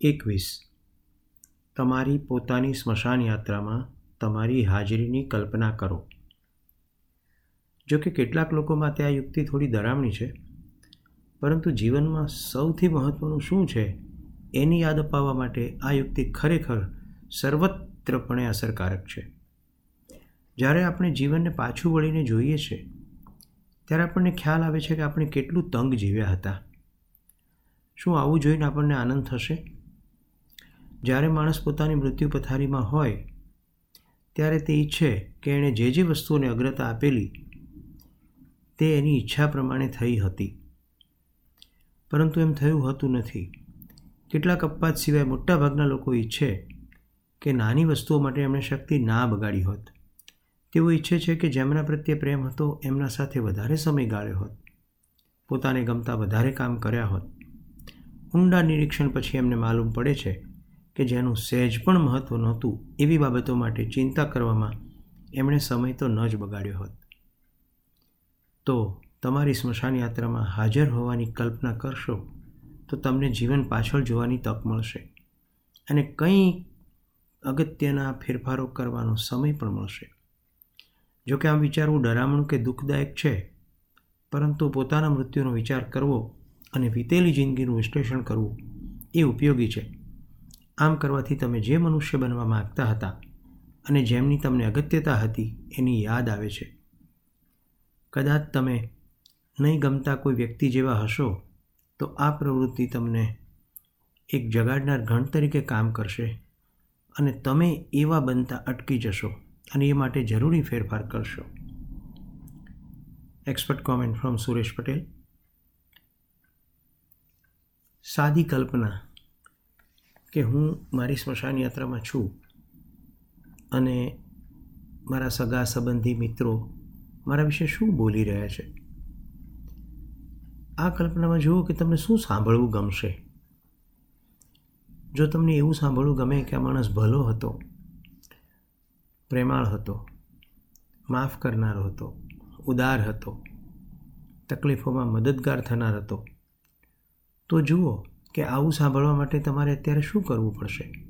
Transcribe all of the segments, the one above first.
એકવીસ. તમારી પોતાની સ્મશાન યાત્રામાં તમારી હાજરીની કલ્પના કરો. જો કે કેટલાક લોકો માટે આ યુક્તિ થોડી ડરામણી છે, પરંતુ જીવનમાં સૌથી મહત્ત્વનું શું છે એની યાદ અપાવવા માટે આ યુક્તિ ખરેખર સર્વત્રપણે અસરકારક છે. જ્યારે આપણે જીવનને પાછું વળીને જોઈએ છે, ત્યારે આપણને ખ્યાલ આવે છે કે આપણે કેટલું તંગ જીવ્યા હતા. શું આવું જોઈને આપણને આનંદ થશે? જ્યારે માણસ પોતાની મૃત્યુ પથારીમાં હોય, ત્યારે તે ઈચ્છે કે એણે જે જે વસ્તુઓને અગ્રતા આપેલી, તે એની ઈચ્છા પ્રમાણે થઈ હતી. પરંતુ એમ થયું હતું નથી. કેટલાક અપવાદ સિવાય મોટાભાગના લોકો ઈચ્છે કે નાની વસ્તુઓ માટે એમણે શક્તિ ના બગાડી હોત. તેઓ ઈચ્છે છે કે જેમના પ્રત્યે પ્રેમ હતો, એમના સાથે વધારે સમય ગાળ્યો હોત. પોતાને ગમતા વધારે કામ કર્યા હોત. ઊંડા નિરીક્ષણ પછી એમને માલુમ પડે છે કે જેનું સહેજ પણ મહત્ત્વ નહોતું એવી બાબતો માટે ચિંતા કરવામાં એમણે સમય તો ન જ બગાડ્યો હોત. તો તમારી સ્મશાન યાત્રામાં હાજર હોવાની કલ્પના કરશો તો તમને જીવન પાછળ જોવાની તક મળશે અને કંઈ અગત્યના ફેરફારો કરવાનો સમય પણ મળશે. જોકે આમ વિચારવું ડરામણું કે દુઃખદાયક છે, પરંતુ પોતાના મૃત્યુનો વિચાર કરવો અને વીતેલી જિંદગીનું વિશ્લેષણ કરવું એ ઉપયોગી છે. આમ કરવાથી તમે જે મનુષ્ય બનવા માગતા હતા અને જેમની તમને અગત્યતા હતી, એની યાદ આવે છે. કદાચ તમે નહીં ગમતા કોઈ વ્યક્તિ જેવા હશો, તો આ પ્રવૃત્તિ તમને એક જગાડનાર ઘણ તરીકે કામ કરશે અને તમે એવા બનતા અટકી જશો અને એ માટે જરૂરી ફેરફાર કરશો. Expert comment from Suresh Patel સાદી કલ્પના કે હું મારી સ્મશાન યાત્રામાં છું અને મારા સગા સંબંધી મિત્રો મારા વિશે શું બોલી રહ્યા છે? આ કલ્પનામાં જુઓ કે તમને શું સાંભળવું ગમશે. જો તમને એવું સાંભળવું ગમે કે આ માણસ ભલો હતો, પ્રેમાળ હતો, માફ કરનારો હતો, ઉદાર હતો, તકલીફોમાં મદદગાર થનાર હતો, તો જુઓ કે આવું સાંભળવા માટે તમારે અત્યારે શું કરવું પડશે?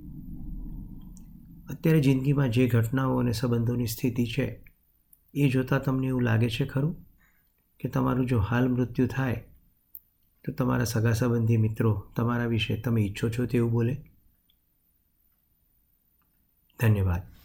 અત્યારે જિંદગીમાં જે ઘટનાઓ અને સંબંધોની સ્થિતિ છે, એ જોતાં તમને એવું લાગે છે ખરું? કે તમારું જો હાલ મૃત્યુ થાય, તો તમારા સગા સંબંધી મિત્રો તમારા વિશે તમે ઈચ્છો છો તેવું બોલે? ધન્યવાદ.